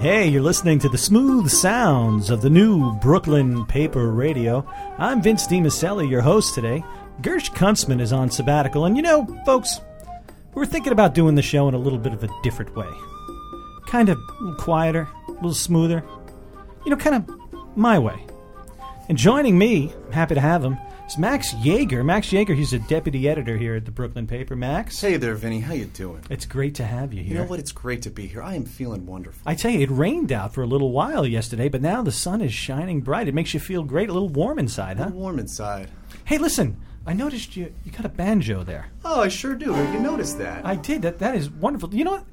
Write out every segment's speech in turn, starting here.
Hey, you're listening to the smooth sounds of the new Brooklyn Paper Radio. I'm Vince DiMiceli, your host today. Gersh Kuntzman is on sabbatical, and you know, folks, we're thinking about doing the show in a little bit of a different way. Kind of quieter, a little smoother. You know, kind of my way. And joining me, happy to have him, is Max Jaeger. Max Jaeger, he's a deputy editor here at the Brooklyn Paper. Max, Hey there, Vinny. How you doing? it's great to have you here. You know what? It's great to be here. I am feeling wonderful. I tell you, it rained out for a little while yesterday, but now the sun is shining bright. It makes you feel great, a little warm inside, huh? I'm warm inside. Hey, listen, I noticed you you got a banjo there. Oh, I sure do. You noticed that? I did. That that is wonderful. You know what?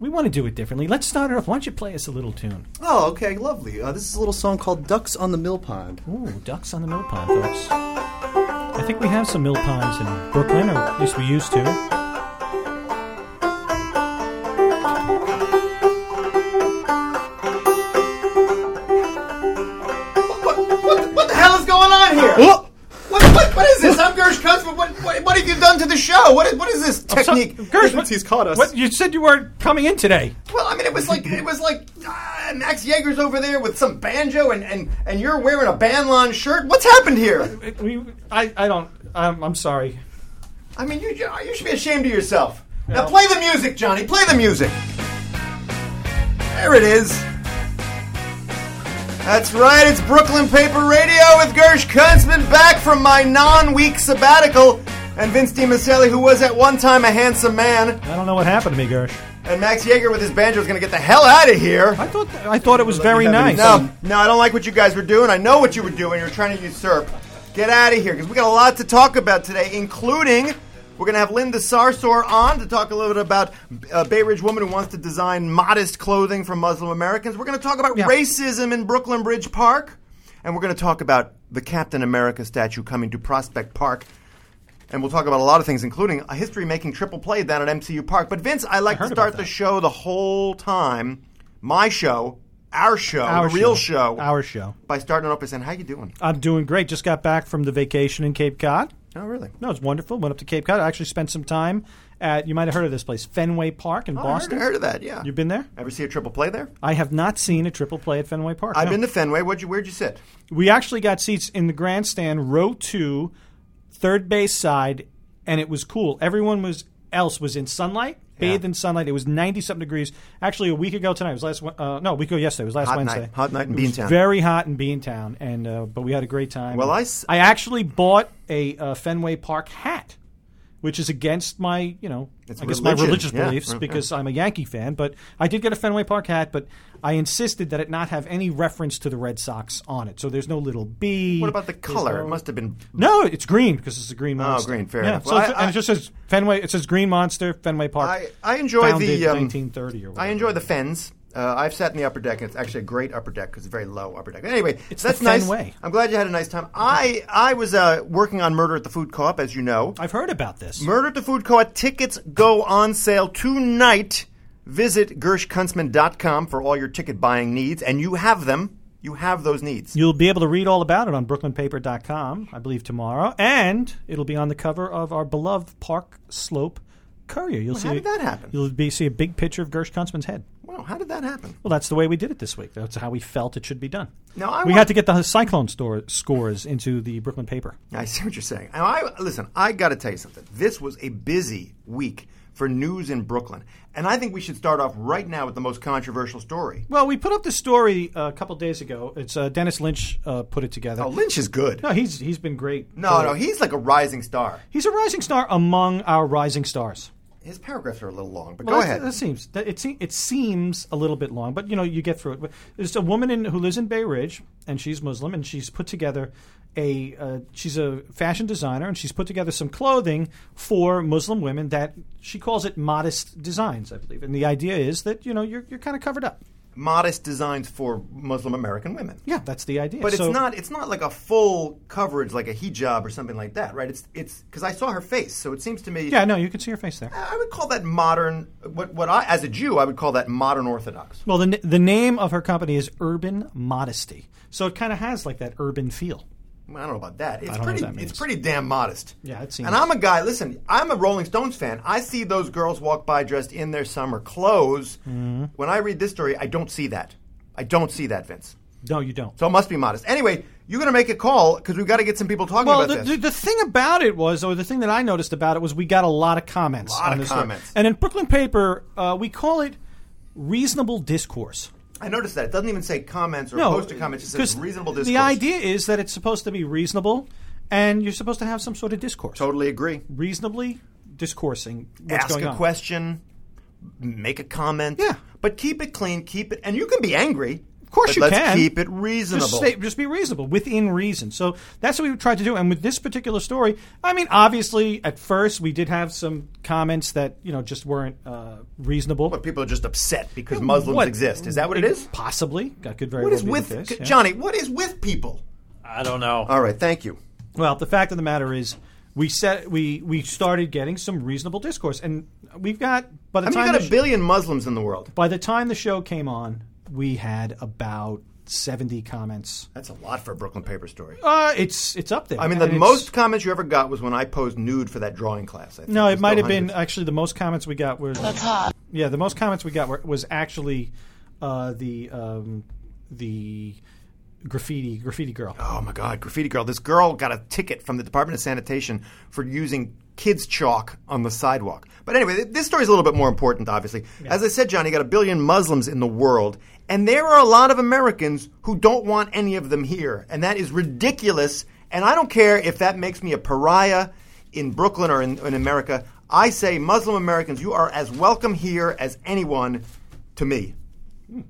We want to do it differently. Let's start it off. Why don't you play us a little tune? oh, okay, lovely. Uh, this is a little song called "Ducks on the Mill Pond." Ooh, ducks on the mill pond, folks. I think we have some mill ponds in Brooklyn, or at least we used to. What, what, what have you done to the show? What is, what is this technique? Gersh, what- he's caught us. What you said you weren't coming in today? Well, I mean, it was like it was like uh, Max Jaeger's over there with some banjo, and, and, and you're wearing a Banlon shirt. What's happened here? We, I, I don't. I'm, I'm sorry. I mean, you you should be ashamed of yourself. Now play the music, Johnny. Play the music. There it is. That's right. It's Brooklyn Paper Radio with Gersh Kuntzman back from my non-week sabbatical, and Vince DiMiceli, who was at one time a handsome man, I don't know what happened to me, Gersh. and Max Jaeger with his banjo is going to get the hell out of here. I thought I thought it was very nice. No, no, I don't like what you guys were doing. I know what you were doing. You're trying to usurp. Get out of here because we got a lot to talk about today, including we're going to have Linda Sarsour on to talk a little bit about a Bay Ridge woman who wants to design modest clothing for Muslim Americans. We're going to talk about Yeah. racism in Brooklyn Bridge Park, and we're going to talk about the Captain America statue coming to Prospect Park. And we'll talk about a lot of things, including a history making triple play down at MCU Park. But Vince, I like I to start the show the whole time, my show, our show, Our the real show. Our show. by starting off by saying, "How you doing?" I'm doing great. Just got back from the vacation in Cape Cod. Oh, really? No, it's wonderful. Went up to Cape Cod. I actually spent some time at. You might have heard of this place, Fenway Park in Oh, I Boston. heard, I heard of that. Yeah. You've been there? Ever see a triple play there? I have not seen a triple play at Fenway Park. I've no. been to Fenway. You Where'd you sit? We actually got seats in the grandstand, row two, third base side, and it was cool. Everyone was else was in sunlight, bathed Yeah. in sunlight. It was ninety something degrees. Actually, a week ago tonight it was last. Uh, no, a week ago yesterday it was last Hot Wednesday. night. Hot night in Beantown. Very hot in Beantown, and uh, but we had a great time. Well, I s- I actually bought a uh, Fenway Park hat. Which is against my, you know, It's I guess my religious Yeah. beliefs Yeah. because I'm a Yankee fan. But I did get a Fenway Park hat, but I insisted that it not have any reference to the Red Sox on it. So there's no little B. What about the color? no- It must have been. no, it's green because it's a green monster. Oh, green, fair yeah, enough. So Well, it's- I- and it just says Fenway. It says Green Monster Fenway Park. I I enjoy the um, 1930 or whatever. I enjoy the Fens. Uh, I've sat in the upper deck, and it's actually a great upper deck because it's a very low upper deck. Anyway, It's that's nice. Fenway. I'm glad you had a nice time. I I was uh, working on Murder at the Food Co-op, as you know. I've heard about this. Murder at the Food Co-op tickets go on sale tonight. Visit gershkuntzman.com for all your ticket buying needs, and you have them. You have those needs. You'll be able to read all about it on brooklynpaper.com, I believe, tomorrow. And it'll be on the cover of our beloved Park Slope Courier. You'll see how did that happen? You'll be see a big picture of Gersh Kuntzman's head. Wow, how did that happen? Well, that's the way we did it this week. That's how we felt it should be done. Now, I we want- had to get the Cyclone store scores into the Brooklyn paper. I see what you're saying. Now, I listen. I got to tell you something. This was a busy week for news in Brooklyn, and I think we should start off right now with the most controversial story. Well, we put up the story uh, a couple days ago. It's uh, Dennis Lynch uh, put it together. Oh, Lynch is good. No, he's he's been great. No, no, he's like a rising star. he's a rising star among our rising stars. His paragraphs are a little long, but Well, go ahead. That seems that it, se- it seems a little bit long, but you know you get through it. There's a woman in, who lives in Bay Ridge, and she's Muslim, and she's put together a uh, she's a fashion designer, and she's put together some clothing for Muslim women that she calls it modest designs, I believe. And the idea is that you know you're you're kind of covered up. Modest designs for Muslim American women. Yeah, that's the idea. But So- it's not. It's not like a full coverage, like a hijab or something like that, right? It's it's because I saw her face, so it seems to me. Yeah, no, you can see her face there. I would call that modern. What what I as a Jew, I would call that modern Orthodox. Well, the the name of her company is Urban Modesty, so it kind of has like that urban feel. I don't know about that. It's pretty. that. It's pretty damn modest. Yeah, it seems- And I'm a guy. Listen, I'm a Rolling Stones fan. I see those girls walk by dressed in their summer clothes. Mm-hmm. When I read this story, I don't see that. I don't see that, Vince. No, you don't. So it must be modest. Anyway, you're going to make a call because we've got to get some people talking Well, about the, this. the, the thing about it was, or the thing that I noticed about it was, we got a lot of comments. A lot on of this story. comments. And in Brooklyn Paper, uh, we call it reasonable discourse. I noticed that it doesn't even say comments or No, posted comments. It says reasonable discourse. The idea is that it's supposed to be reasonable, and you're supposed to have some sort of discourse. Totally agree. Reasonably discoursing what's Ask a on. question, make a comment. Yeah. but keep it clean. Keep it, and you can be angry. Of course but you let's can. keep it reasonable. Just, stay, just be reasonable, within reason. So that's what we tried to do. And with this particular story, I mean, obviously, at first we did have some comments that you know just weren't uh, reasonable. But people are just upset because Muslims What- exist. Is that what it is? Possibly. That could very What well is be with the case, yeah. Johnny? What is with people? I don't know. All right, thank you. Well, the fact of the matter is, we set we we started getting some reasonable discourse, and we've got by the I mean, time you got the a sh- billion Muslims in the world. by the time the show came on, we had about seventy comments. That's a lot for a Brooklyn paper story. Uh, it's it's up there. I mean, the And most comments you ever got was when I posed nude for that drawing class. I think. No, it was might still have been actually the most comments we got were. That's hot. Yeah, the most comments we got were, was actually uh, the um, the graffiti graffiti girl. Oh my God, graffiti girl! This girl got a ticket from the Department of Sanitation for using kids' chalk on the sidewalk. But anyway, this story is a little bit more important, obviously. As I said, Johnny, you got a billion Muslims in the world, and there are a lot of Americans who don't want any of them here, and that is ridiculous. And I don't care if that makes me a pariah in Brooklyn or in, in America. I say, Muslim Americans, you are as welcome here as anyone to me.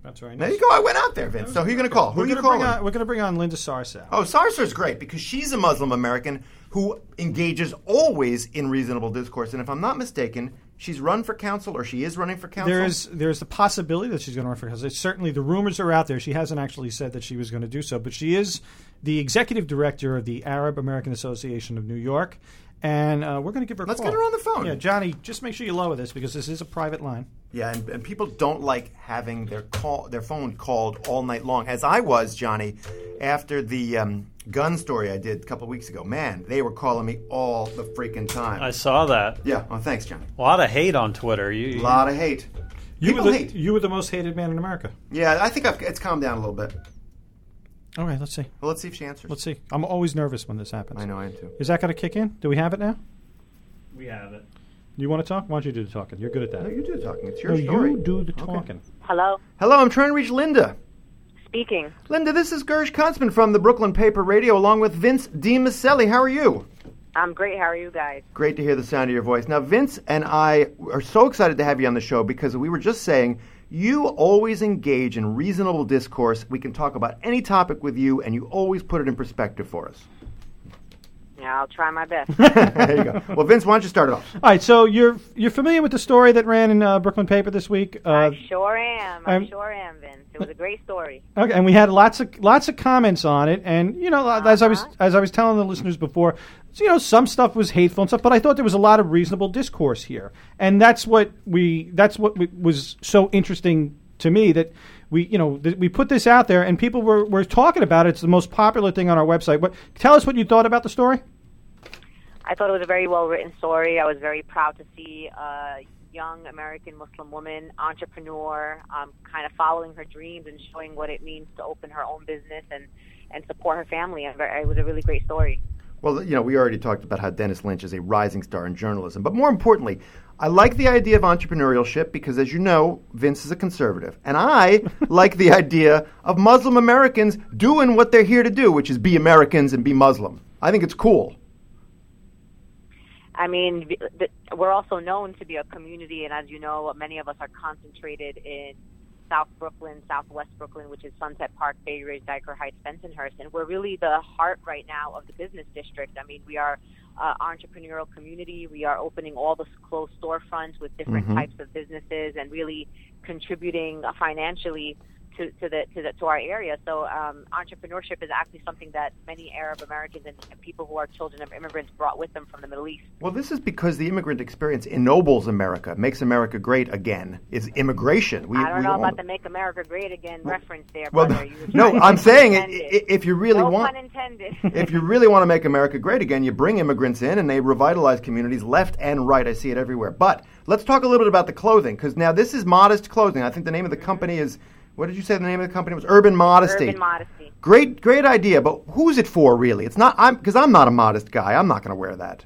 That's right. There you go. I went out there, Vince. So who are you going to call? Who We're are you gonna calling? on, we're going to bring on Linda Sarsour. Oh, Sarsour's great because she's a Muslim American who engages always in reasonable discourse. And if I'm not mistaken, she's run for council or she is running for council. There is there's the possibility that she's going to run for council. Certainly, the rumors are out there. She hasn't actually said that she was going to do so, but she is the executive director of the Arab American Association of New York, and uh, we're going to give her. a Let's call. get her on the phone. Yeah, Johnny, just make sure you lower this because this is a private line. Yeah, and, and people don't like having their call, their phone called all night long. As I was, Johnny, after the um, gun story I did a couple of weeks ago. Man, they were calling me all the freaking time. I saw that. yeah. Well, thanks, Johnny. A lot of hate on Twitter. You, A lot of hate. You People were the, hate. you were the most hated man in America. Yeah, I think I've, it's calmed down a little bit. Okay, let's see. Well, let's see if she answers. Let's see. I'm always nervous when this happens. I know I am too. Is that going to kick in? Do we have it now? we have it. You want to talk? Why don't you do the talking? You're good at that. No, you do the talking. It's your No, story. you do the talking. Hello, Hello, I'm trying to reach Linda. speaking. Linda, this is Gersh Kuntzman from the Brooklyn Paper Radio, along with Vince DiMiceli. How are you? I'm great. How are you guys? Great to hear the sound of your voice. Now, Vince and I are so excited to have you on the show because we were just saying you always engage in reasonable discourse. We can talk about any topic with you, and you always put it in perspective for us. Yeah, I'll try my best. there you go. Well, Vince, why don't you start it off? All right, so you're you're familiar with the story that ran in uh, Brooklyn Paper this week? Uh, I sure am. I I'm- sure am, Vince. It was a great story. Okay, and we had lots of lots of comments on it, and you know, as I was Uh-huh. as I was telling the listeners before, you know, some stuff was hateful and stuff, but I thought there was a lot of reasonable discourse here, and that's what we that's what we, was so interesting to me that we you know that we put this out there and people were were talking about it. It's the most popular thing on our website. What tell us what you thought about the story? I thought it was a very well written story. I was very proud to see a young American Muslim woman, entrepreneur, um, kind of following her dreams and showing what it means to open her own business and, and support her family. And it was a really great story. Well, you know, we already talked about how Dennis Lynch is a rising star in journalism. But more importantly, I like the idea of entrepreneurship because, as you know, Vince is a conservative. And I like the idea of Muslim Americans doing what they're here to do, which is be Americans and be Muslim. I think it's cool. I mean, we're also known to be a community, and as you know, many of us are concentrated in South Brooklyn, Southwest Brooklyn, which is Sunset Park, Bay Ridge, Dyker Heights, Bensonhurst, and we're really the heart right now of the business district. I mean, we are uh, entrepreneurial community. We are opening all the closed storefronts with different types of businesses, and really contributing uh, financially to, to the to the to our area. So um, entrepreneurship is actually something that many Arab Americans and, people who are children of immigrants brought with them from the Middle East. Well, this is because the immigrant experience ennobles America, makes America great again. Is immigration? We, I don't we know about the "Make America Great Again" well, reference there, well, brother. no, I'm saying if you really no want, intended. if you really want to make America great again, you bring immigrants in and they revitalize communities left and right. I see it everywhere. But let's talk a little bit about the clothing because now this is modest clothing. I think the name of the company is what did you say the name of the company was? Urban Modesty. Urban Modesty. Great, great idea. But who's it for, really? It's not. I'm because I'm not a modest guy. I'm not going to wear that.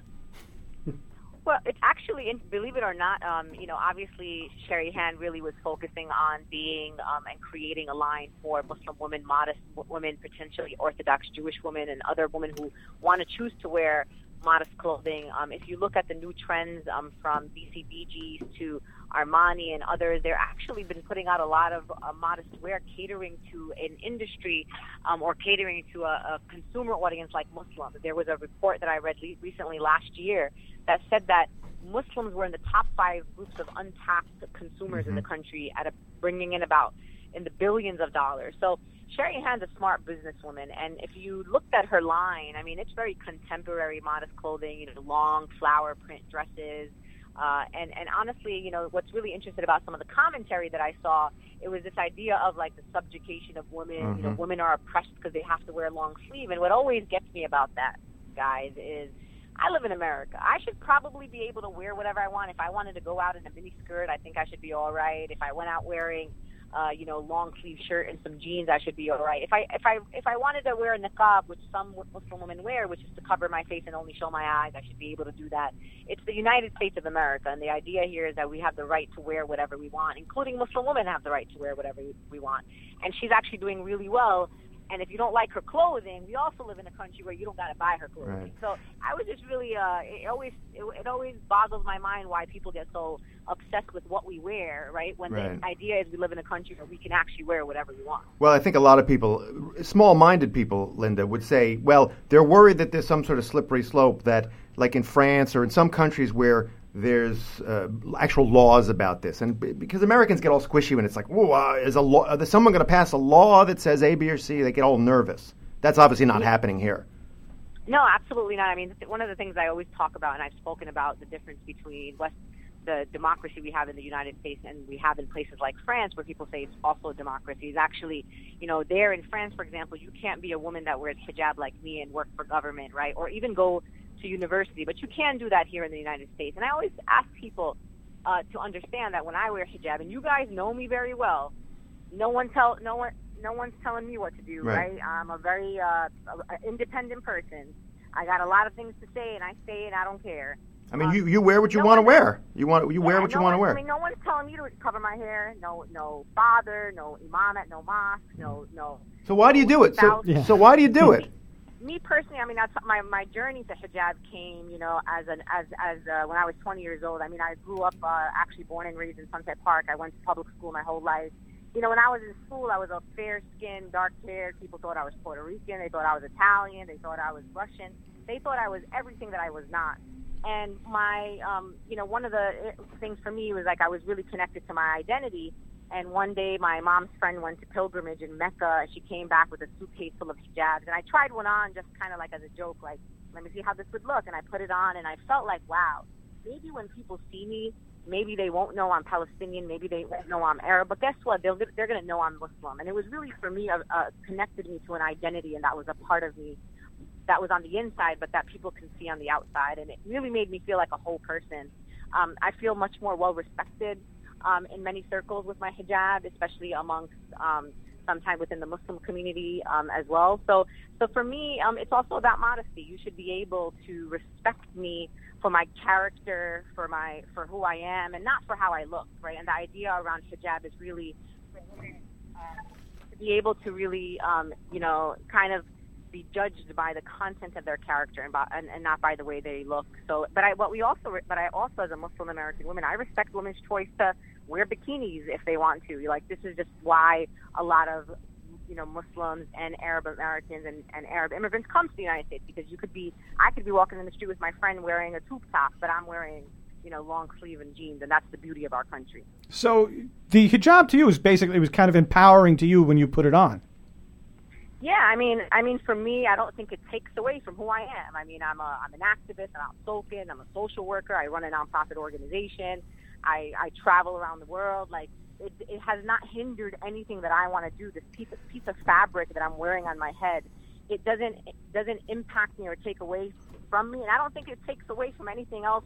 Well, it's actually, and believe it or not, um, you know, obviously Sherry Hand really was focusing on being um, and creating a line for Muslim women, modest women, potentially Orthodox Jewish women, and other women who want to choose to wear modest clothing. Um, if you look at the new trends um, from BCBGs to Armani and others, they're actually been putting out a lot of uh, modest wear, catering to an industry um, or catering to a, a consumer audience like Muslims. There was a report that I read le- recently last year that said that Muslims were in the top five groups of untapped consumers mm-hmm. in the mm-hmm. country at a, bringing in about in the billions of dollars. So Sherry Hand's a smart businesswoman, and if you looked at her line, I mean, it's very contemporary, modest clothing, you know, long flower print dresses. Uh, and and honestly, you know, what's really interesting about some of the commentary that I saw, it was this idea of like the subjugation of women. Mm-hmm. You know, mm-hmm. women are oppressed because they have to wear long sleeve. And what always gets me about that, guys, is I live in America. I should probably be able to wear whatever I want. If I wanted to go out in a mini skirt, I think I should be all right. If I went out wearing uh, you know, long sleeve shirt and some jeans, I should be all right. If I if I if I wanted to wear a niqab, which some Muslim women wear, which is to cover my face and only show my eyes, I should be able to do that. It's the United States of America, and the idea here is that we have the right to wear whatever we want, including Muslim women have the right to wear whatever we want. And she's actually doing really well and if you don't like her clothing, we also live in a country where you don't got to buy her clothing. Right. So I was just really, uh, it always, it, it always boggles my mind why people get so obsessed with what we wear, right? When right. the idea is we live in a country where we can actually wear whatever we want. Well, I think a lot of people, small-minded people, Linda, would say, well, they're worried that there's some sort of slippery slope that, like in France or in some countries where there's uh, actual laws about this, and b- because Americans get all squishy when it's like, "Whoa, uh, is a law? Is someone going to pass a law that says A, B, or C?" They get all nervous. That's obviously not happening here. No, absolutely not. I mean, one of the things I always talk about, and I've spoken about the difference between West, the democracy we have in the United States and we have in places like France, where people say it's also a democracy. Is actually, you know, there in France, for example, you can't be a woman that wears a hijab like me and work for government, right? Or even go to university, but you can do that here in the United States. And I always ask people uh, to understand that when I wear hijab, and you guys know me very well, no one tell no one no one's telling me what to do. Right? right? I'm a very uh, independent person. I got a lot of things to say, and I say it. I don't care. I mean, um, you, you wear what you no want to wear. You want you wear what no you want to wear. I mean, no one's telling me to cover my hair. No, no father, no imam at no mosque, no no. So why do you do it? So, yeah. so why do you do it? me personally, I mean, that's my my journey to hijab came, you know, as an as as uh, when I was 20 years old. I mean, I grew up uh, actually born and raised in Sunset Park. I went to public school my whole life. You know, when I was in school, I was a fair-skinned, dark-haired. People thought I was Puerto Rican. They thought I was Italian. They thought I was Russian. They thought I was everything that I was not. And my, um, you know, one of the uh, things for me was like I was really connected to my identity and one day, my mom's friend went to pilgrimage in Mecca, and she came back with a suitcase full of hijabs. And I tried one on just kind of like as a joke, like, let me see how this would look. And I put it on, and I felt like, wow, maybe when people see me, maybe they won't know I'm Palestinian, maybe they won't know I'm Arab, but guess what? They'll, they're going to know I'm Muslim. And it was really, for me, a, a connected me to an identity, and that was a part of me that was on the inside, but that people can see on the outside. And it really made me feel like a whole person. Um, I feel much more well respected um, in many circles with my hijab, especially amongst um, sometimes within the Muslim community um, as well. So, so for me, um, it's also about modesty. You should be able to respect me for my character, for my for who I am, and not for how I look, right? And the idea around hijab is really to be able to really, um, you know, kind of be judged by the content of their character and, by, and, and not by the way they look. So, but I what we also, but I also as a Muslim American woman, I respect women's choice to wear bikinis if they want to. Like this is just why a lot of you know Muslims and Arab Americans and, and Arab immigrants come to the United States because you could be I could be walking in the street with my friend wearing a tube top, but I'm wearing you know, long sleeve and jeans, and that's the beauty of our country. So the hijab to you is basically it was kind of empowering to you when you put it on. Yeah, I mean, I mean, for me, I don't think it takes away from who I am. I mean, I'm a I'm an activist, I'm outspoken, I'm a social worker, I run a nonprofit organization, I I travel around the world. Like, it it has not hindered anything that I want to do. This piece of piece of fabric that I'm wearing on my head, it doesn't it doesn't impact me or take away from me, and I don't think it takes away from anything else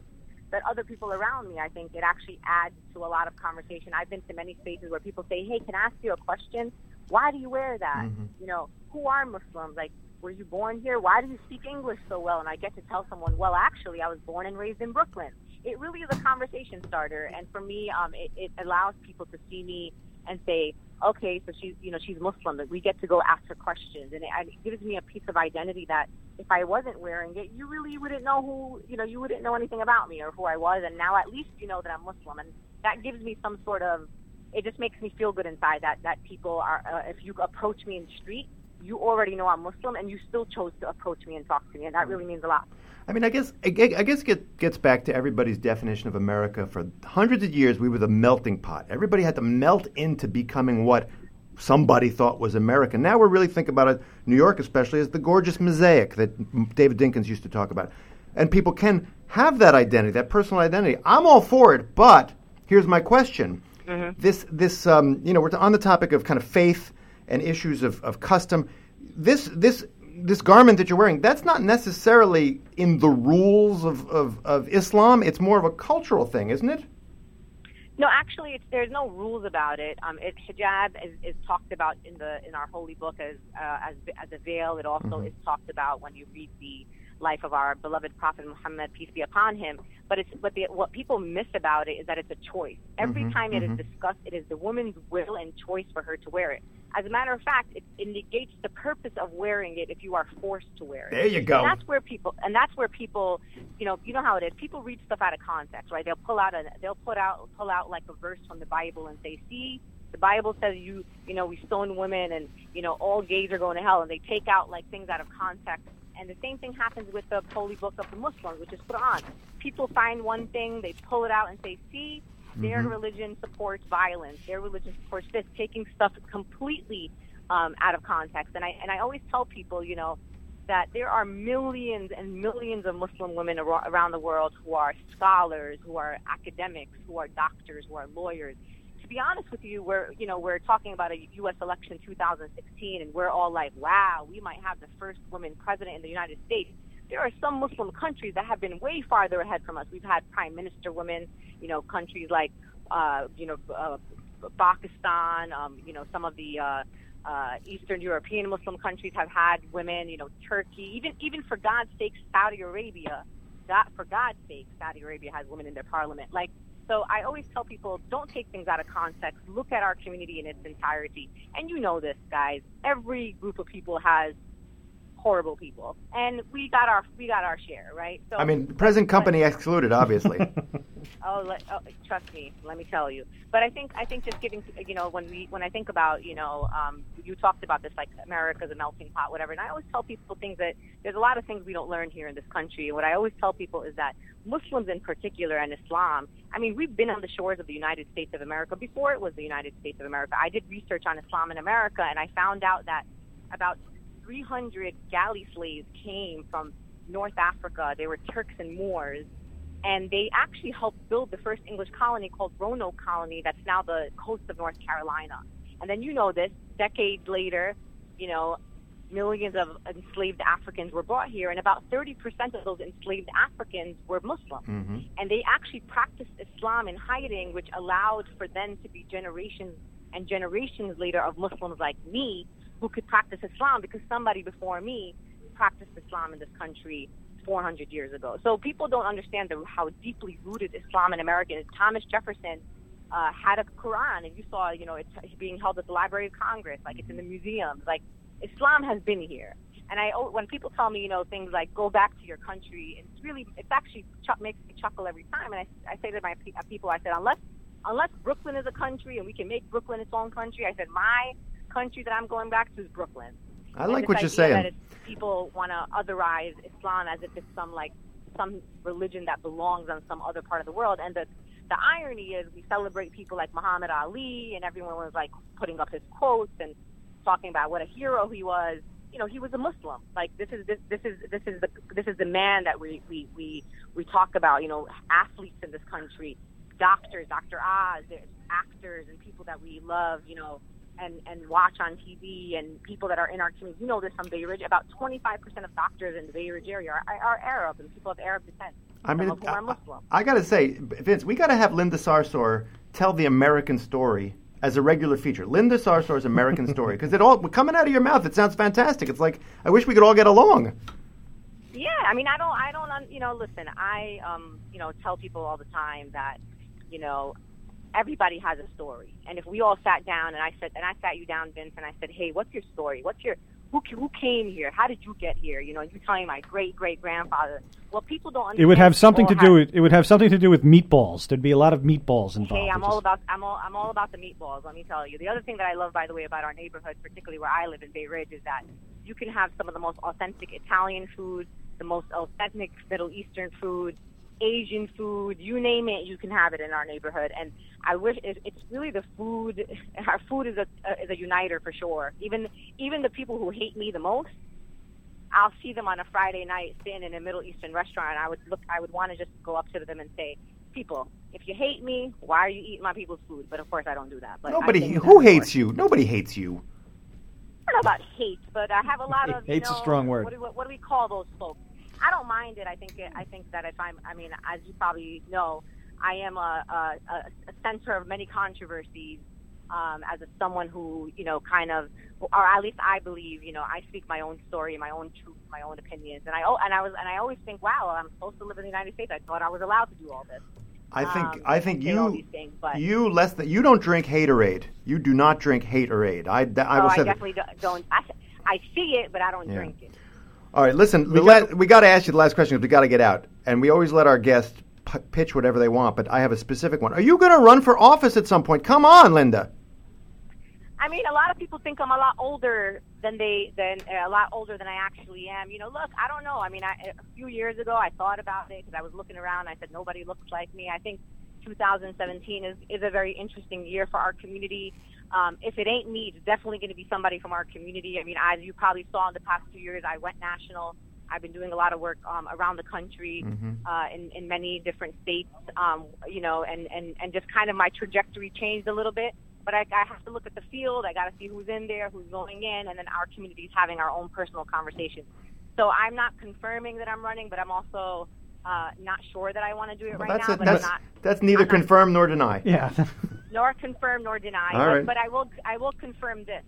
that other people around me. I think it actually adds to a lot of conversation. I've been to many spaces where people say, "Hey, can I ask you a question?" Why do you wear that? Mm-hmm. You know, who are Muslims? Like, were you born here? Why do you speak English so well? And I get to tell someone, well, actually, I was born and raised in Brooklyn. It really is a conversation starter, and for me, um, it, it allows people to see me and say, okay, so she's, you know, she's Muslim. But we get to go ask her questions, and it, it gives me a piece of identity that if I wasn't wearing it, you really wouldn't know who, you know, you wouldn't know anything about me or who I was. And now at least you know that I'm Muslim, and that gives me some sort of it just makes me feel good inside that that people are uh, if you approach me in the street you already know I'm Muslim and you still chose to approach me and talk to me and that really means a lot. I mean, I guess I guess it gets back to everybody's definition of America. For hundreds of years, we were the melting pot. Everybody had to melt into becoming what somebody thought was America. Now we're really thinking about it, New York especially, as the gorgeous mosaic that David Dinkins used to talk about. And people can have that identity, that personal identity. I'm all for it, but here's my question. This, this, um, you know, we're on the topic of kind of faith and issues of, of custom. This, this, this garment that you're wearing, that's not necessarily in the rules of, of, of Islam. It's more of a cultural thing, isn't it? No, actually, it's, there's no rules about it. Um, it hijab is, is talked about in the in our holy book as uh, as as a veil. It also is talked about when you read the life of our beloved Prophet Muhammad, peace be upon him. But it's but the, what people miss about it is that it's a choice. Every mm-hmm, time it is mm-hmm. discussed, it is the woman's will and choice for her to wear it. As a matter of fact, it, it negates the purpose of wearing it if you are forced to wear it. There you go. And that's where people, and that's where people, you know, you know how it is. People read stuff out of context, right? They'll pull out a, they'll put out, pull out like a verse from the Bible and say, "See, the Bible says you, you know, we stone women, and you know, all gays are going to hell." And they take out like things out of context. And the same thing happens with the holy book of the Muslims, which is Quran. People find one thing, they pull it out and say, "See, their religion supports violence. Their religion supports this." Taking stuff completely um, out of context. And I and I always tell people, you know, that there are millions and millions of Muslim women ar- around the world who are scholars, who are academics, who are doctors, who are lawyers. Be honest with you, we're you know we're talking about a U.S. election 2016, and we're all like, wow, we might have the first woman president in the United States. There are some Muslim countries that have been way farther ahead from us. We've had prime minister women, you know, countries like uh, you know uh, Pakistan, um, you know, some of the uh, uh, Eastern European Muslim countries have had women, you know, Turkey, even even for God's sake, Saudi Arabia, God, for God's sake, Saudi Arabia has women in their parliament. Like, so I always tell people, don't take things out of context. Look at our community in its entirety. And you know this, guys. Every group of people has horrible people, and we got our we got our share, right? So I mean, present company excluded, obviously. Oh, let, oh, trust me. Let me tell you. But I think I think just giving you know when we when I think about you know um, you talked about this like America's a melting pot, whatever. And I always tell people things that there's a lot of things we don't learn here in this country. And what I always tell people is that Muslims in particular and Islam. I mean, we've been on the shores of the United States of America before it was the United States of America. I did research on Islam in America, and I found out that about 300 galley slaves came from North Africa. They were Turks and Moors and they actually helped build the first English colony called Roanoke Colony that's now the coast of North Carolina. And then you know this, decades later, you know, millions of enslaved Africans were brought here, and about 30% of those enslaved Africans were Muslim. And they actually practiced Islam in hiding, which allowed for them to be generations and generations later of Muslims like me who could practice Islam because somebody before me practiced Islam in this country 400 years ago. So people don't understand the, how deeply rooted Islam in America is. Thomas Jefferson uh, had a Quran, and you saw, you know, it's being held at the Library of Congress, like it's in the museums. Like Islam has been here. And I, when people tell me, you know, things like "go back to your country," it's really, it's actually ch- makes me chuckle every time. And I, I say to my pe- uh, people, I said, unless, unless Brooklyn is a country and we can make Brooklyn its own country, I said, my country that I'm going back to is Brooklyn. I And like what you're saying. That people want to otherize Islam as if it's some like some religion that belongs on some other part of the world. And the the irony is, we celebrate people like Muhammad Ali, and everyone was like putting up his quotes and talking about what a hero he was. You know, he was a Muslim. Like this is this this is this is the this is the man that we we we we talk about. You know, athletes in this country, doctors, Dr. Oz, there's actors and people that we love. You know, and and watch on TV and people that are in our community. You know this from Bay Ridge. About 25 percent of doctors in the Bay Ridge area are, are Arab and people of Arab descent. I mean, some I, are Muslim. I got to say, Vince, we got to have Linda Sarsour tell the American story as a regular feature. Linda Sarsour's American story, because it all coming out of your mouth, it sounds fantastic. It's like I wish we could all get along. Yeah, I mean, I don't, I don't, un- you know, listen, I, um, you know, tell people all the time that, you know, everybody has a story, and if we all sat down and I said, and I sat you down, Vince, and I said, hey, what's your story? What's your, who, who came here? How did you get here? You know, you're telling my great great grandfather. Well, people don't. Understand It would have something to do with it would have something to do with meatballs. There'd be a lot of meatballs involved. Hey, I'm all is- about I'm all I'm all about the meatballs. Let me tell you. The other thing that I love, by the way, about our neighborhood, particularly where I live in Bay Ridge, is that you can have some of the most authentic Italian food, the most authentic Middle Eastern food, Asian food, you name it, you can have it in our neighborhood. And I wish it, it's really the food. Our food is a is a uniter for sure. Even even the people who hate me the most. I'll see them on a Friday night sitting in a Middle Eastern restaurant. I would look. I would want to just go up to them and say, "People, if you hate me, why are you eating my people's food?" But of course, I don't do that. But Nobody who hates you. Nobody hates you. I don't know about hate, but I have a lot of. you Hate's a strong word. What do, what do we call those folks? I don't mind it. I think. It, I think that if I'm, I mean, as you probably know, I am a, a, a center of many controversies. Um, as a someone who, you know, kind of, or at least I believe, you know, I speak my own story, my own truth, my own opinions, and I, oh, and I was, and I always think, wow, I'm supposed to live in the United States. I thought I was allowed to do all this. I think Um, I think you things, but- you less than you don't drink haterade. You do not drink haterade. I that- I oh, will I say that. definitely don't. don't I, I see it, but I don't Yeah. drink it. All right, listen. We, let, we got to ask you the last question because we got to get out, and we always let our guests p- pitch whatever they want. But I have a specific one. Are you going to run for office at some point? Come on, Linda. I mean, a lot of people think I'm a lot older than they than uh, a lot older than I actually am. You know, look, I don't know. I mean, I, a few years ago, I thought about it because I was looking around. I said nobody looks like me. I think 2017 is is a very interesting year for our community. Um, if it ain't me, it's definitely going to be somebody from our community. I mean, as you probably saw in the past two years, I went national. I've been doing a lot of work um, around the country uh, in, in many different states, um, you know, and, and, and just kind of my trajectory changed a little bit. But I, I have to look at the field. I got to see who's in there, who's going in, and then our community is having our own personal conversations. So I'm not confirming that I'm running, but I'm also uh, not sure that I want to do it Well, right that's now. it. But That's I'm not that's neither I'm not- confirm nor deny. Yeah. nor confirm nor deny. All but, right. but I will I will confirm this: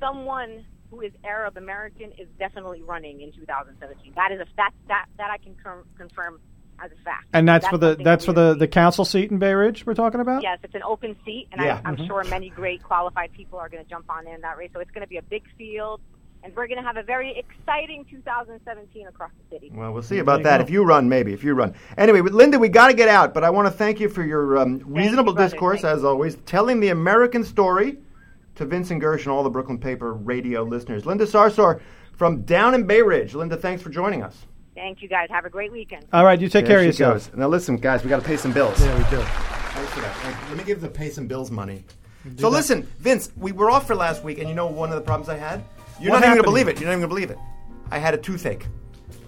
someone who is Arab American is definitely running in 2017. That is a that that that I can con- confirm as a fact. and that's, for the that's for the, the council seat in Bay Ridge we're talking about. Yes, it's an open seat, and Yeah. I, I'm sure many great qualified people are going to jump on in that race. So it's going to be a big field, and we're going to have a very exciting 2017 across the city. Well, we'll see about that. If you run, maybe. If you run. Anyway, Linda, we got to get out. But I want to thank you for your um, reasonable brother. discourse, Thank as always, telling the American story to Vincent Gersh and all the Brooklyn Paper radio listeners. Linda Sarsour from down in Bay Ridge. Linda, thanks for joining us. Thank you guys. Have a great weekend. All right, you take There care of she yourself. goes. Now, listen, guys, we got to pay some bills. Yeah, we do. Thanks for that. Let me give the pay some bills money. So listen, Vince, we were off for last week, and you know one of the problems I had. You're What not even gonna believe it. You're not even gonna believe it. I had a toothache.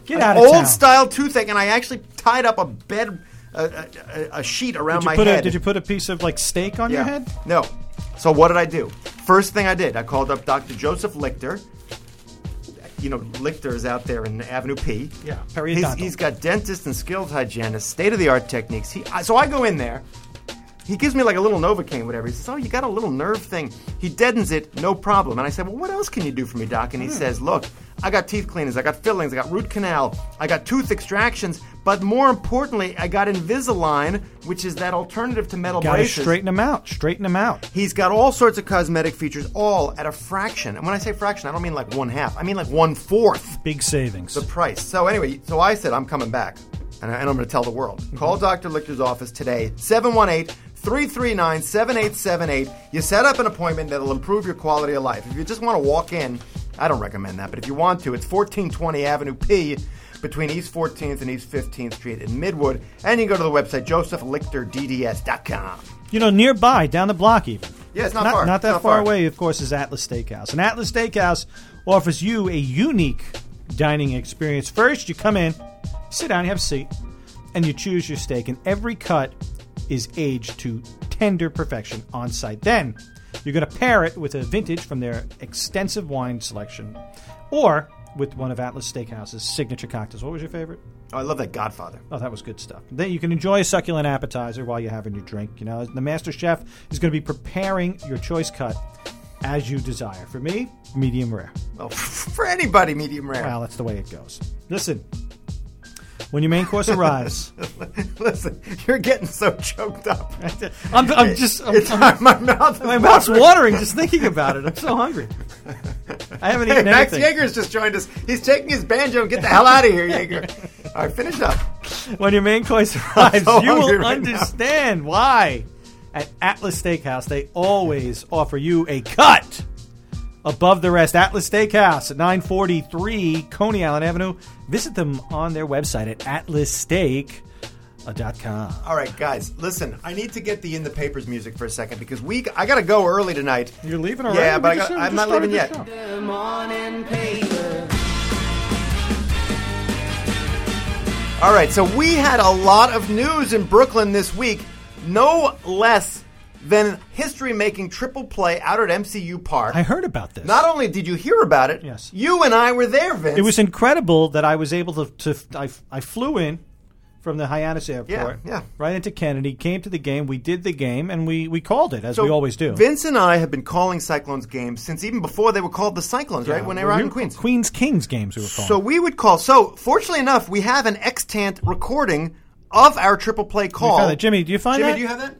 Get An out of here. old town. style toothache, and I actually tied up a bed, a, a, a- sheet around Did my put head. a, did you put a piece of like steak on your head? No. So what did I do? First thing I did, I called up Dr. Joseph Lichter. You know, Lichter is out there in Avenue P. Yeah, He's, he's got dentists and skilled hygienists, state of the art techniques. He, so I go in there. He gives me like a little Novocaine, whatever. He says, "Oh, you got a little nerve thing." He deadens it, no problem. And I said, "Well, what else can you do for me, doc?" And he hmm. says, "Look, I got teeth cleaners, I got fillings, I got root canal, I got tooth extractions, but more importantly, I got Invisalign, which is that alternative to metal braces." straighten them out. Straighten them out. He's got all sorts of cosmetic features, all at a fraction. And when I say fraction, I don't mean like one half. I mean like one fourth Big savings. the price. So anyway, so I said I'm coming back, and, I, I'm going to tell the world. Mm-hmm. Call Dr. Lichter's office today, 718-339-7878. You set up an appointment that'll improve your quality of life. If you just want to walk in, I don't recommend that, but if you want to, it's 1420 Avenue P. between East 14th and East 15th Street in Midwood. And you can go to the website josephlichterdds.com. You know, nearby, down the block even. Yeah, it's not far. Not that Not far far. away, of course, is Atlas Steakhouse. And Atlas Steakhouse offers you a unique dining experience. First, you come in, sit down, you have a seat, and you choose your steak. And every cut is aged to tender perfection on site. Then, you're going to pair it with a vintage from their extensive wine selection or with one of Atlas Steakhouse's signature cocktails. What was your favorite? Oh, I love that Godfather. Oh, that was good stuff. Then you can enjoy a succulent appetizer while you're having your drink. You know, the master chef is going to be preparing your choice cut as you desire. For me, medium rare. Well, for anybody, medium rare. Well, that's the way it goes. Listen, when your main course arrives, Listen, you're getting so choked up. I'm, I'm just I'm, I'm- my mouth. my mouth's watering. watering just thinking about it. I'm so hungry. I haven't Hey, eaten Max anything. Jaeger's just joined us. He's taking his banjo and get the hell out of here, Jaeger. All right, finish up. when your main course arrives, so you will right now. understand why. At Atlas Steakhouse, they always offer you a cut above the rest. Atlas Steakhouse at 943 Coney Island Avenue. Visit them on their website at atlassteak.com. All right, guys, listen. I need to get the in the papers music for a second because we I got to go early tonight. You're leaving already? Yeah, but I just- got, we I'm not leaving yet. the morning paper. All right, so we had a lot of news in Brooklyn this week, no less than history-making triple play out at MCU Park. I heard about this. Not only did you hear about it, Yes. you and I were there, Vince. it was incredible that I was able to. to I, I flew in from the Hyannis Airport, yeah. right into Kennedy, came to the game, we did the game, and we, we called it as we always do. Vince and I have been calling Cyclones games since even before they were called the Cyclones, right? When they were out in Queens. Queens Kings games we were calling. So we would call. So fortunately enough, we have an extant recording of our triple play call. Jimmy, do you find Jimmy, that? do you have that?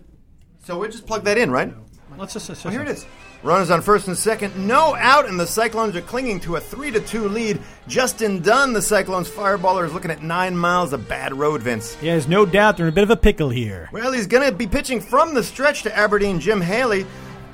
So we'll just plug that in, right? Let's just, Oh, here it is. Runners on first and second, no out, and the Cyclones are clinging to a three to two lead. Justin Dunn, the Cyclones fireballer, is looking at nine miles of bad road, Vince. Yeah, there's no doubt they're in a bit of a pickle here. Well, he's going to be pitching from the stretch to Aberdeen Jim Haley.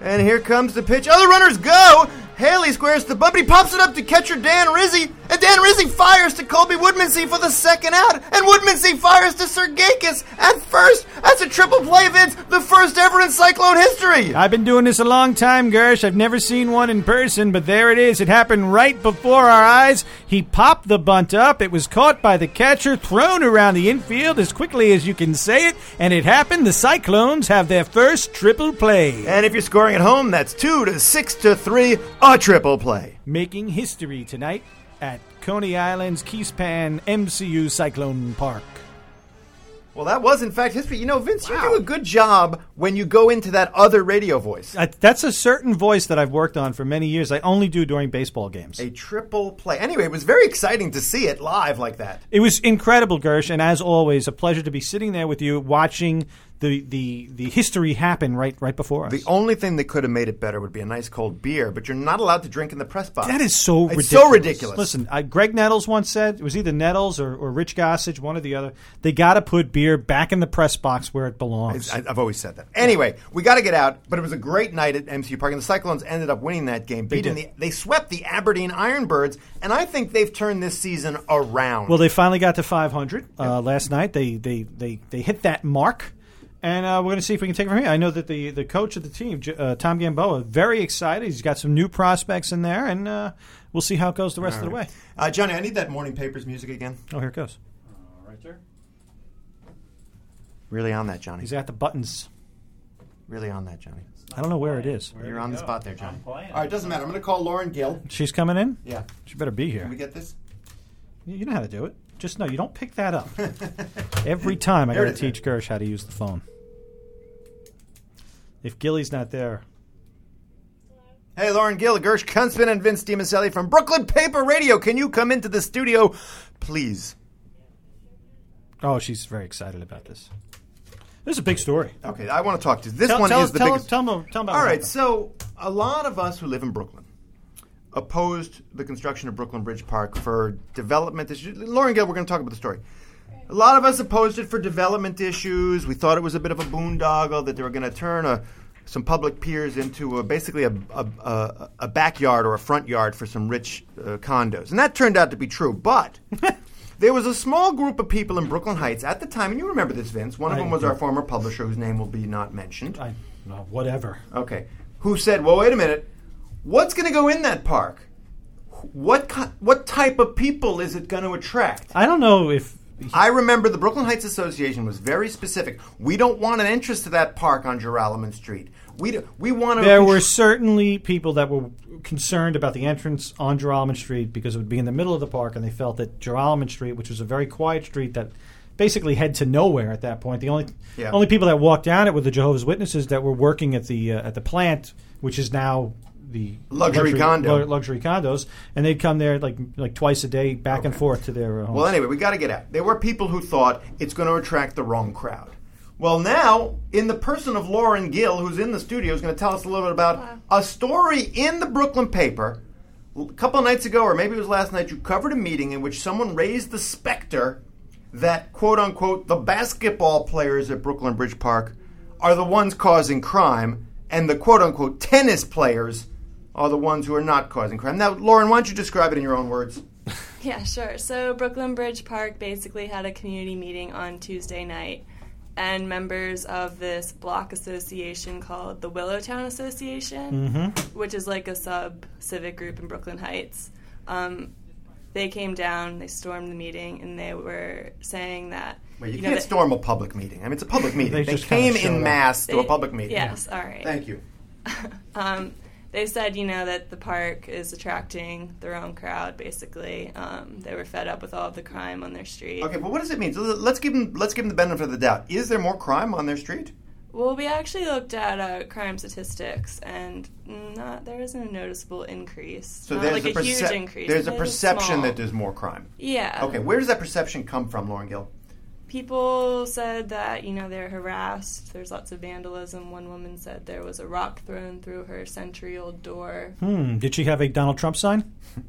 And here comes the pitch. Oh, Other runners go. Haley squares the bunt, he pops it up to catcher Dan Rizzie. And Dan Rizzie fires to Colby Woodmansee for the second out. And Woodmansee fires to Sergakis at first. That's a triple play, Vince. The first ever in Cyclone history. I've been doing this a long time, Gersh. I've never seen one in person, but there it is. It happened right before our eyes. He popped the bunt up. It was caught by the catcher, thrown around the infield as quickly as you can say it, and it happened. The Cyclones have their first triple play, And if you're scoring at home, that's two to six to three, a triple play. making history tonight at Coney Island's Keyspan MCU Cyclone Park. Well, that was in fact history. You know, Vince, you do a good job when you go into that other radio voice. I, that's a certain voice that I've worked on for many years. I only do during baseball games. A triple play. Anyway, it was very exciting to see it live like that. It was incredible, Gersh, and as always, a pleasure to be sitting there with you, watching the the, the history happen right right before us. The only thing that could have made it better would be a nice cold beer, but you're not allowed to drink in the press box. that is so it's ridiculous. so ridiculous. Listen, uh, Graig Nettles once said it was either Nettles or, or Rich Gossage, one or the other. They got to put beer back in the press box where it belongs. I, I've always said that. Anyway, we got to get out, but it was a great night at MCU Park, and the Cyclones ended up winning that game. Beating did. the, they swept the Aberdeen Ironbirds, and I think they've turned this season around. well, they finally got to 500 uh, last night. They, they they they hit that mark. And uh, we're going to see if we can take it from here. I know that the, the coach of the team, uh, Tom Gamboa, very excited. He's got some new prospects in there, and uh, we'll see how it goes the rest of the way. uh, Johnny, I need that morning papers music again. Oh, here it goes. Right there. Really on that, Johnny. He's got the buttons. Really on that, Johnny. I don't know where it is. You're on the spot there, Johnny. All right, doesn't matter. I'm going to call Lauren Gill. She's coming in. Yeah. She better be here. Can here. we get this? You know how to do it. Just know you don't pick that up. Every time I got to teach Gersh how to use the phone. If Gilly's not there, Hey, Lauren Gill, Gersh Kuntzman, and Vince DiMiceli from Brooklyn Paper Radio. Can you come into the studio, please? oh, she's very excited about this. This is a big story. Okay, I want to talk to you. This Tell, one tell, is the tell, biggest. tell, them, tell them about All happened. so a lot of us who live in Brooklyn opposed the construction of Brooklyn Bridge Park for development issues. Lauren Gill, we're going to talk about the story. A lot of us opposed it for development issues. We thought it was a bit of a boondoggle that they were going to turn a, some public piers into a, basically a, a, a, backyard or a front yard for some rich uh, condos, and that turned out to be true. But There was a small group of people in Brooklyn Heights at the time, and you remember this, Vince. One of I them was our former publisher, whose name will be not mentioned. I, no, whatever. Okay. Who said, "Well, wait a minute. What's going to go in that park? What what type of people is it going to attract?" I don't know if I remember the Brooklyn Heights Association was very specific. We don't want an entrance to that park on Joralemon Street. We do, we want to. there were certainly people that were concerned about the entrance on Joralemon Street because it would be in the middle of the park, and they felt that Joralemon Street, which was a very quiet street that basically head to nowhere at that point, the only Yeah. only people that walked down it were the Jehovah's Witnesses that were working at the uh, at the plant, which is now the Luxury condo. lu- luxury condos, and they'd come there like like twice a day, back and forth to their uh, homes. Well, anyway, we got to get out. There were people who thought it's going to attract the wrong crowd. Well, now, in the person of Lauren Gill, who's in the studio, is going to tell us a little bit about a story in the Brooklyn paper. A couple of nights ago, or maybe it was last night, you covered a meeting in which someone raised the specter that, quote unquote, the basketball players at Brooklyn Bridge Park are the ones causing crime, and the quote unquote tennis players are the ones who are not causing crime. Now, Lauren, why don't you describe it in your own words? Yeah, sure. So Brooklyn Bridge Park basically had a community meeting on Tuesday night, and members of this block association called the Willowtown Association, which is like a sub civic group in Brooklyn Heights, um, they came down, they stormed the meeting, and they were saying that. Well, you, know, can't that- storm a public meeting. I mean, it's a public meeting. They they just came in up. mass to a public meeting. Yes, all right. Thank you. um, they said, you know, that the park is attracting the wrong crowd. Basically, um, they were fed up with all of the crime on their street. Okay, but what does it mean? So let's give them let's give them the benefit of the doubt. Is there more crime on their street? Well, we actually looked at uh, crime statistics, and not there isn't a noticeable increase. So not there's like a, a, huge increase. There's a perception that there's more crime. yeah. Okay, where does that perception come from, Lauren Gill? People said that you know they're harassed. There's lots of vandalism. One woman said there was a rock thrown through her century-old door. Hmm, did she have a Donald Trump sign?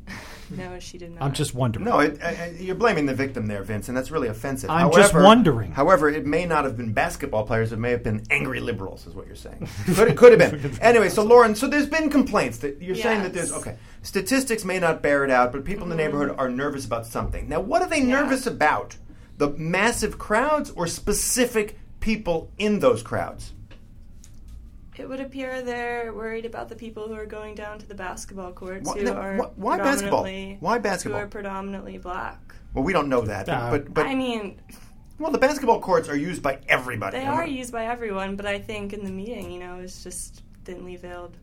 No, she did not. I'm just wondering. No, it, uh, uh, you're blaming the victim there, Vince, and that's really offensive. I'm just wondering. However, it may not have been basketball players; it may have been angry liberals, is what you're saying. could it could have been? Anyway, so Lauren, so there's been complaints that you're saying that there's okay. Statistics may not bear it out, but people in the neighborhood are nervous about something. Now, what are they nervous about? The massive crowds or specific people in those crowds? It would appear they're worried about the people who are going down to the basketball courts Why- who no, are wh- why basketball? predominantly- Why basketball? Who are predominantly black. Well, we don't know that, Uh, but but I mean, well, the basketball courts are used by everybody. they are not- used by everyone, but I think in the meeting, you know, it's just thinly veiled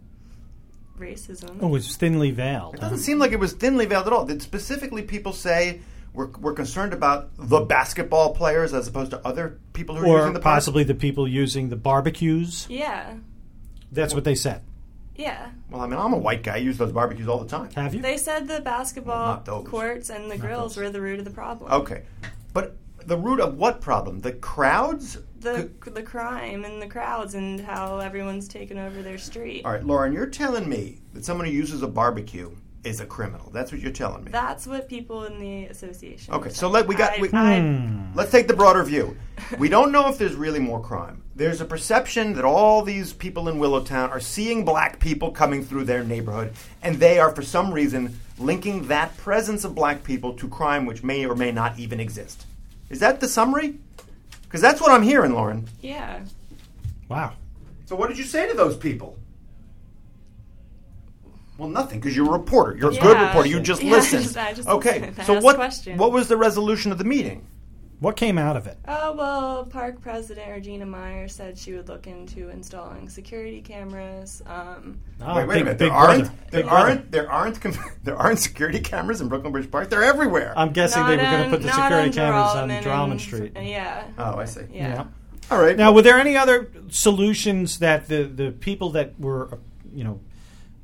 racism. Oh, it's thinly veiled. It doesn't seem like it was thinly veiled at all. Did specifically people say we're, we're concerned about the basketball players as opposed to other people who are using the park? possibly the people using the barbecues. Yeah, That's what they said. yeah. Well, I mean, I'm a white guy. I use those barbecues all the time. Have you? They said the basketball not those. courts and the grills those. were the root of the problem. Okay, but the root of what problem? The crowds. The Could- the crime and the crowds and how everyone's taken over their street. all right, Lauren, you're telling me that someone who uses a barbecue is a criminal. That's what you're telling me. That's what people in the association. Okay, so saying. let- we got- I- we- I- hmm. Let's take the broader view. We don't know if there's really more crime. There's a perception that all these people in Willowtown are seeing black people coming through their neighborhood, and they are, for some reason, linking that presence of black people to crime which may or may not even exist. Is that the summary? Because that's what I'm hearing, Lauren. yeah. Wow. So, what did you say to those people? Well, nothing, because you're a reporter. You're a good reporter. You just Yeah, listen. I just- I just okay. So, what? questions. What was the resolution of the meeting? What came out of it? Oh well, Park President Regina Myer said she would look into installing security cameras. Um, Oh, wait, wait big- a minute. There aren't. brother. There Big brother. aren't. There aren't. There aren't security cameras in Brooklyn Bridge Park. They're everywhere. I'm guessing they were going to put the security cameras on Joralemon Drummond and- Street. Yeah. oh, I see. Yeah. All right. Now, were there any other solutions that the, the people that were, you know,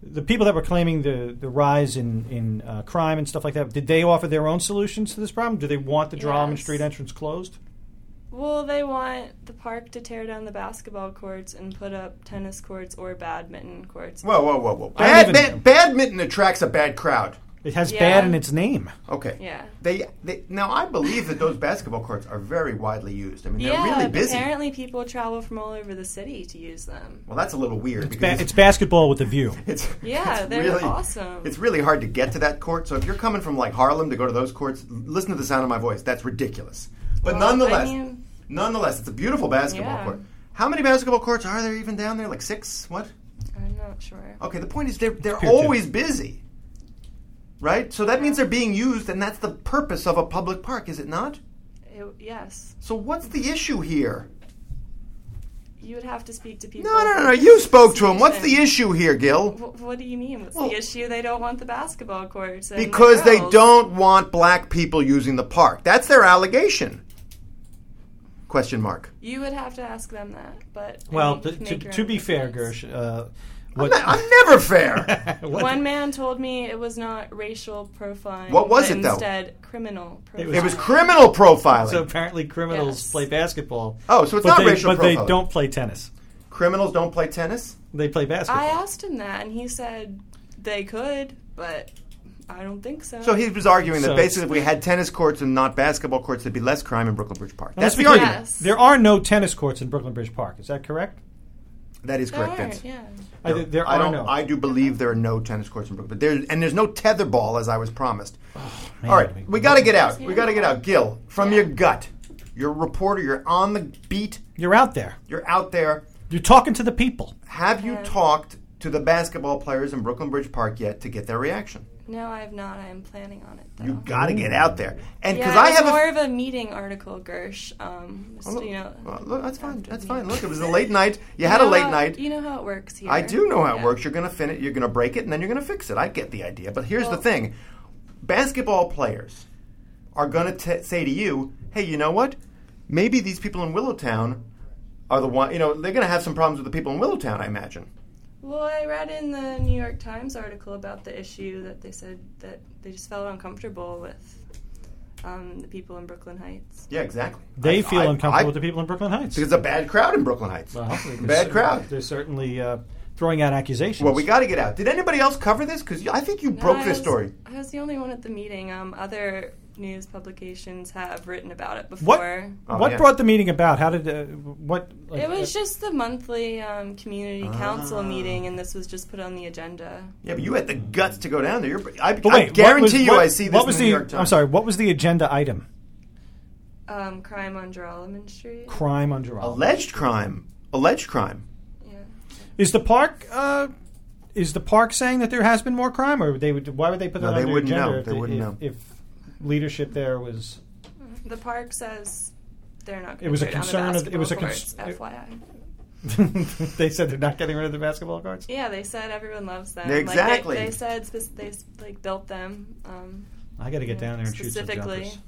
the people that were claiming the, the rise in, in uh, crime and stuff like that, did they offer their own solutions to this problem? Do they want the Drummond Yes. Street entrance closed? Well, they want the park to tear down the basketball courts and put up tennis courts or badminton courts. whoa, whoa, whoa, whoa. Bad, don't even- bad, badminton attracts a bad crowd. It has Yeah. bad in its name. Okay. Yeah. They, they now I believe that those basketball courts are very widely used. I mean, they're yeah, really busy. apparently people travel from all over the city to use them. Well, that's a little weird It's, because ba- it's basketball with a view. it's Yeah, it's they're really, awesome. It's really hard to get to that court. So if you're coming from like Harlem to go to those courts, listen to the sound of my voice. That's ridiculous. But Well, nonetheless, I mean- nonetheless, it's a beautiful basketball Yeah. court. How many basketball courts are there even down there? Like six? What? I'm not sure. Okay, the point is they're they're Pier two. always busy. Right? So that means they're being used and that's the purpose of a public park, is it not? It, yes, So what's the issue here? you would have to speak to people. No, no, no, no. You spoke to him. What's the issue here, Gill? Wh- What do you mean? What's Well- the issue? They don't want the basketball courts. and the Because they don't want black people using the park. That's their allegation. Question mark. You would have to ask them that. But Well, mean, to, to, to be fair. Gersh, uh, I'm, what, not- I'm never fair. One man told me it was not racial profiling. What was but it, though? Instead, criminal profiling. It was- it was criminal profiling. so apparently criminals Yes. play basketball. Oh, so it's but not they, racial But they profiling. don't play tennis. Criminals don't play tennis? They play basketball. I asked him that, and he said they could, but I don't think so. So he was arguing that So- basically if we had tennis courts and not basketball courts, there'd be less crime in Brooklyn Bridge Park. Now, That's let's the be clear. argument. Yes. There are no tennis courts in Brooklyn Bridge Park. Is that correct? That is There correct, aren't, Vince. yeah. I, there I are don't. no. I do believe there are no tennis courts in Brooklyn, but there and there's no tetherball as I was promised. Oh, man, All right, we- we got to get out. We got to get out. Gill, from Yeah. your gut, you're a reporter. You're on the beat. You're out there. You're out there. You're talking to the people. Have you Yeah. talked to the basketball players in Brooklyn Bridge Park yet to get their reaction? No, I have not. I am planning on it, though. You got to get out there, and yeah, because it I have a more of a meeting article, Gersh. Um, Oh, you know, well, look, that's fine. That's fine. Look, it was a late night. You You had a late how- night. You know how it works here. I do know how it works. You're gonna finish. You're gonna break it, and then you're gonna fix it. I get the idea. But here's the thing: basketball players are gonna t- say to you, "Hey, you know what? Maybe these people in Willowtown are the one. You know, they're gonna have some problems with the people in Willowtown. I imagine. Well, I read in the New York Times article about the issue that they said that they just felt uncomfortable with um, the people in Brooklyn Heights. Yeah, exactly. They I- feel I- uncomfortable I- with the people in Brooklyn Heights. Because it's a bad crowd in Brooklyn Heights. Well, bad crowd. They're certainly uh, throwing out accusations. Well, we got to get out. Did anybody else cover this? Because I think you No, broke I this was- story. I was the only one at the meeting. Um, other news publications have written about it What? before. Oh, what yeah. brought the meeting about? How did uh, what? like, It was uh, just the monthly um, community council Ah. meeting, and this was just put on the agenda. Yeah, but you had the guts to go down there. You're, I, But I guarantee was- you, what- I see this What in was the the? New York Times. I'm sorry. What was the agenda item? Um, crime on Joralemon Street. Crime on all. Alleged crime. Alleged crime. Yeah. Is the park? Uh, is the park saying that there has been more crime, or they would? Why would they put No, that they on their wouldn't know. if They wouldn't if, know. if leadership there was? The park says they're not. It Gonna was a tear down concern The of- it was a concern. FYI. they said they're not getting rid of the basketball cards. Yeah, they said everyone loves them. Exactly. Like they, they said spec- they like built them. Um, I got to get down there and shoot some jumpers.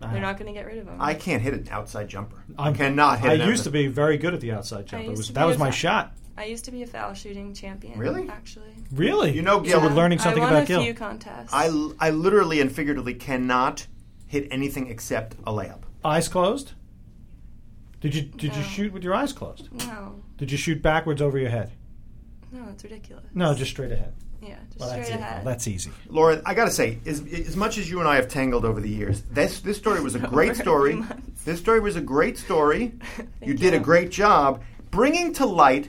They're not going to get rid of them. I can't hit an outside jumper. I I'm- cannot hit I an used to be very good at the outside jumper. It used was to that was my shot. I used to be a foul shooting champion. Really? Actually. Really? You know, so Gill- we're learning something I something won about a Gill. few contests. I, I literally and figuratively cannot hit anything except a layup. Eyes closed. Did you did you shoot with your eyes closed? no, Did you shoot backwards over your head? no, it's ridiculous. No, just straight ahead. yeah, just Well, straight it. ahead. Well, that's easy. Lauren, I got to say, as, as much as you and I have tangled over the years, this this story was a great story. This story was a great story. you Thank did a great job bringing to light.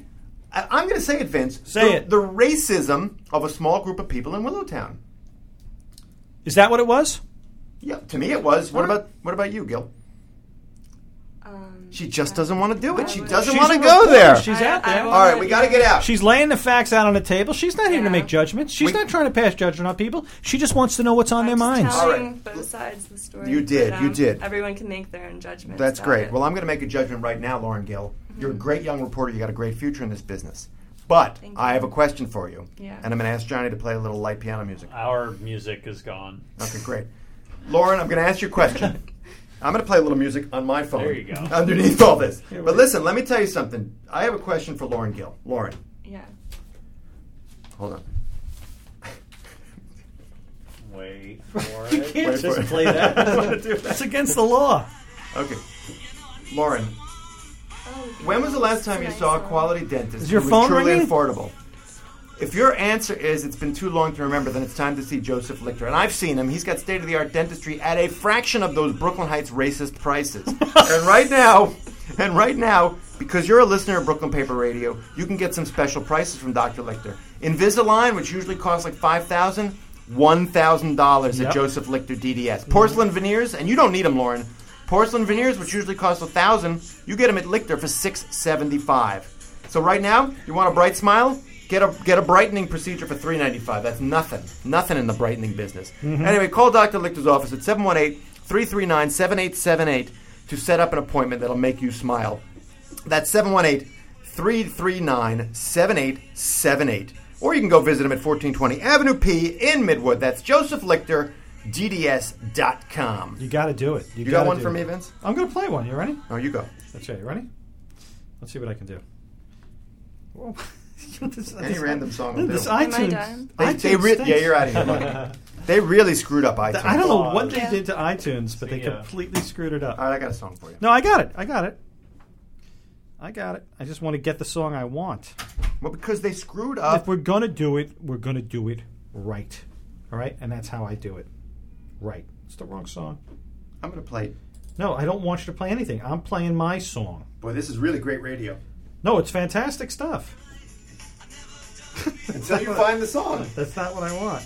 I'm going to say it, Vince. Say the, it. The racism of a small group of people in Willowtown. Is that what it was? Yeah, to me it was. What about what about you, Gill? She just doesn't want to do it. She doesn't She's want to a go reporter. there. She's I- out I there. won't- All right, we got to get out. She's laying the facts out on the table. She's not here to Yeah. make judgments. She's We- not trying to pass judgment on people. She just wants to know what's on I'm their just minds. All telling right. both sides of the story. You did, but, you um, did. Everyone can make their own judgment. That's about great. it. Well, I'm going to make a judgment right now, Lauren Gill. You're a great young reporter. You got a great future in this business. But Thank I you. have a question for you. Yeah. And I'm going to ask Johnny to play a little light piano music. Our music is gone. Okay, great. Lauren, I'm going to ask you a question. I'm going to play a little music on my phone. There you go. Underneath all this. But listen, let me tell you something. I have a question for Lauren Gill. Lauren, yeah. hold on. Wait for it. You can't Wait for just it. play I don't wanna do that. that. That's against the law. Okay. Lauren, Oh, when was the last time you saw a quality dentist Is your who was truly ringing? affordable? If your answer is it's been too long to remember, then it's time to see Joseph Lichter. And I've seen him. He's got state of the art dentistry at a fraction of those Brooklyn Heights racist prices. and right now, and right now, because you're a listener of Brooklyn Paper Radio, you can get some special prices from Dr. Lichter. Invisalign, which usually costs like five thousand, one thousand dollars at Yep. Joseph Lichter DDS. Porcelain mm-hmm. veneers, and you don't need them, Lauren. Porcelain veneers, which usually cost a thousand, you get them at Lichter for six seventy five. So right now, you want a bright smile? Get a get a brightening procedure for three ninety five. That's nothing, nothing in the brightening business. Mm-hmm. Anyway, call Dr. Lichter's office at 718-339-7878 to set up an appointment that'll make you smile. That's 718 339 7878. Or you can go visit him at 1420 Avenue P in Midwood. That's Joseph Lichter, DDS.com. You got to do it. You got gotta one for it. me, Vince? I'm going to play one. You ready? Oh, you go. Let's see. You ready? Let's see what I can do. Whoa. this, Any random song will This do. iTunes. Am I done? They, they re- stinks. yeah, you're out of here. buddy. they really screwed up iTunes. I don't know what they Yeah. did to iTunes, but they See ya. completely screwed it up. All right, I got a song for you. No, I got it. I got it. I got it. I just want to get the song I want. Well, because they screwed up. if we're gonna do it, we're gonna do it right. All right, and that's how I do it. Right. It's the wrong song. I'm going to play. No, I don't want you to play anything. I'm playing my song. Boy, this is really great radio. No, it's fantastic stuff. Until you find the song. That's not what I want.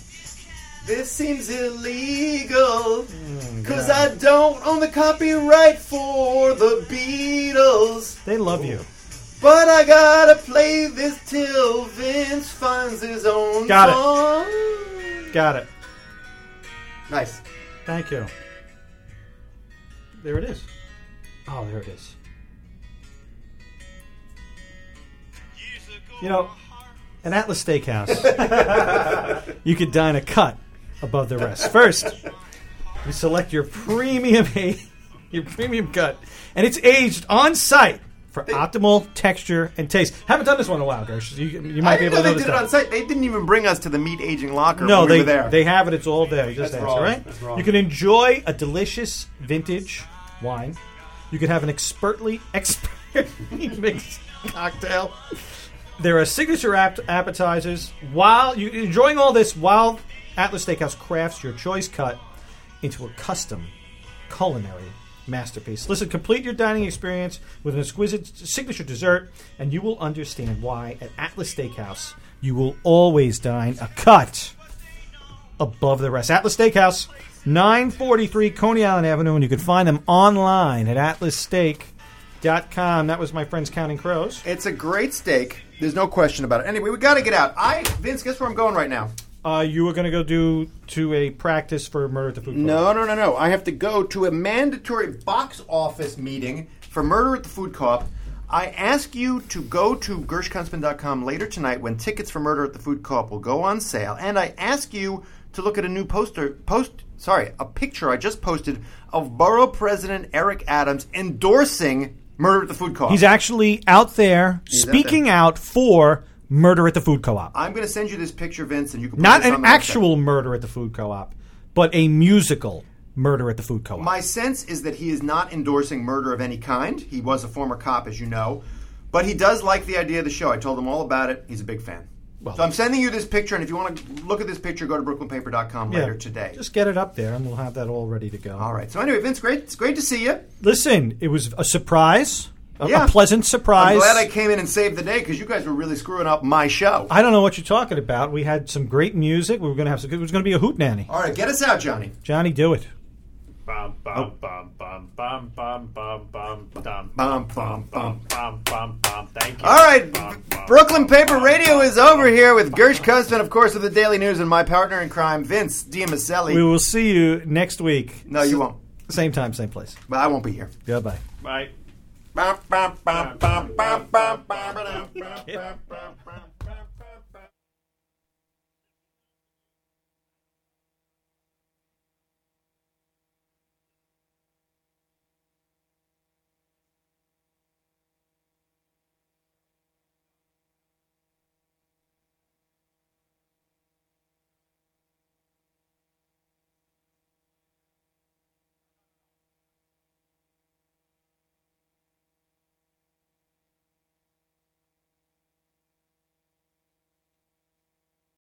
This seems illegal. Mm, because I don't own the copyright for the Beatles. They love you. But I gotta play this till Vince finds his own Got it. song. Got it. Nice. Thank you. There it is. Oh, there it is. You know, an Atlas Steakhouse, you could dine a cut above the rest. First, you select your premium your premium cut, and it's aged on site for optimal texture and taste. Haven't done this one in a while, Gersh. You, you might I be able know to they did it on site. They didn't even bring us to the meat aging locker No, they we were there. they have it. It's all there. Just That's ask, wrong. right? That's wrong. You can enjoy a delicious vintage wine. You can have an expertly expertly mixed cocktail. There are signature ap- appetizers. While you're enjoying all this, while Atlas Steakhouse crafts your choice cut into a custom culinary masterpiece. Listen, complete your dining experience with an exquisite signature dessert, and you will understand why at Atlas Steakhouse you will always dine a cut above the rest. Atlas Steakhouse, 943 Coney Island Avenue, and you can find them online at atlassteak.com. That was my friends Counting Crows. It's a great steak. There's no question about it. Anyway, we got to get out. I Vince, guess where I'm going right now? Uh, you were going to go do to a practice for Murder at the Food Court. No, no, no, no. I have to go to a mandatory box office meeting for Murder at the Food Co-op. I ask you to go to gershkuntzman.com later tonight when tickets for Murder at the Food Co-op will go on sale, and I ask you to look at a new poster post. Sorry, a picture I just posted of Borough President Eric Adams endorsing Murder at the Food Co-op. He's actually out there out speaking out, for Murder at the Food Co-op. I'm going to send you this picture, Vince, and you can put Not this on an the website. actual murder at the food co-op, but a musical murder at the food co-op. My sense is that he is not endorsing murder of any kind. He was a former cop, as you know, but he does like the idea of the show. I told him all about it. He's a big fan. Well- so I'm sending you this picture, and if you want to look at this picture, go to brooklynpaper.com Yeah, later today. Just get it up there, and we'll have that all ready to go. all right. So anyway, Vince, great. It's great to see you. Listen, it was a surprise, a, Yeah. a pleasant surprise. I'm glad I came in and saved the day because you guys were really screwing up my show. I don't know what you're talking about. We had some great music. We were going to have some. It was going to be a hoot nanny. all right, get us out, Johnny. Johnny, do it. Bum bum bum bum bum bum bum bum bum Bum, bum, bum. bum bum bum. Thank you. All right, Bum, bum, Brooklyn Paper Radio is over here with Gersh Kuntzman, of course, of the Daily News, and my partner in crime, Vince DiMiceli. We will see you next week. no, you won't. Same time, same place. But I won't be here. Goodbye. Bye. Bum, bum, bum, bum, bum, bum, bum, bum, bum, bum.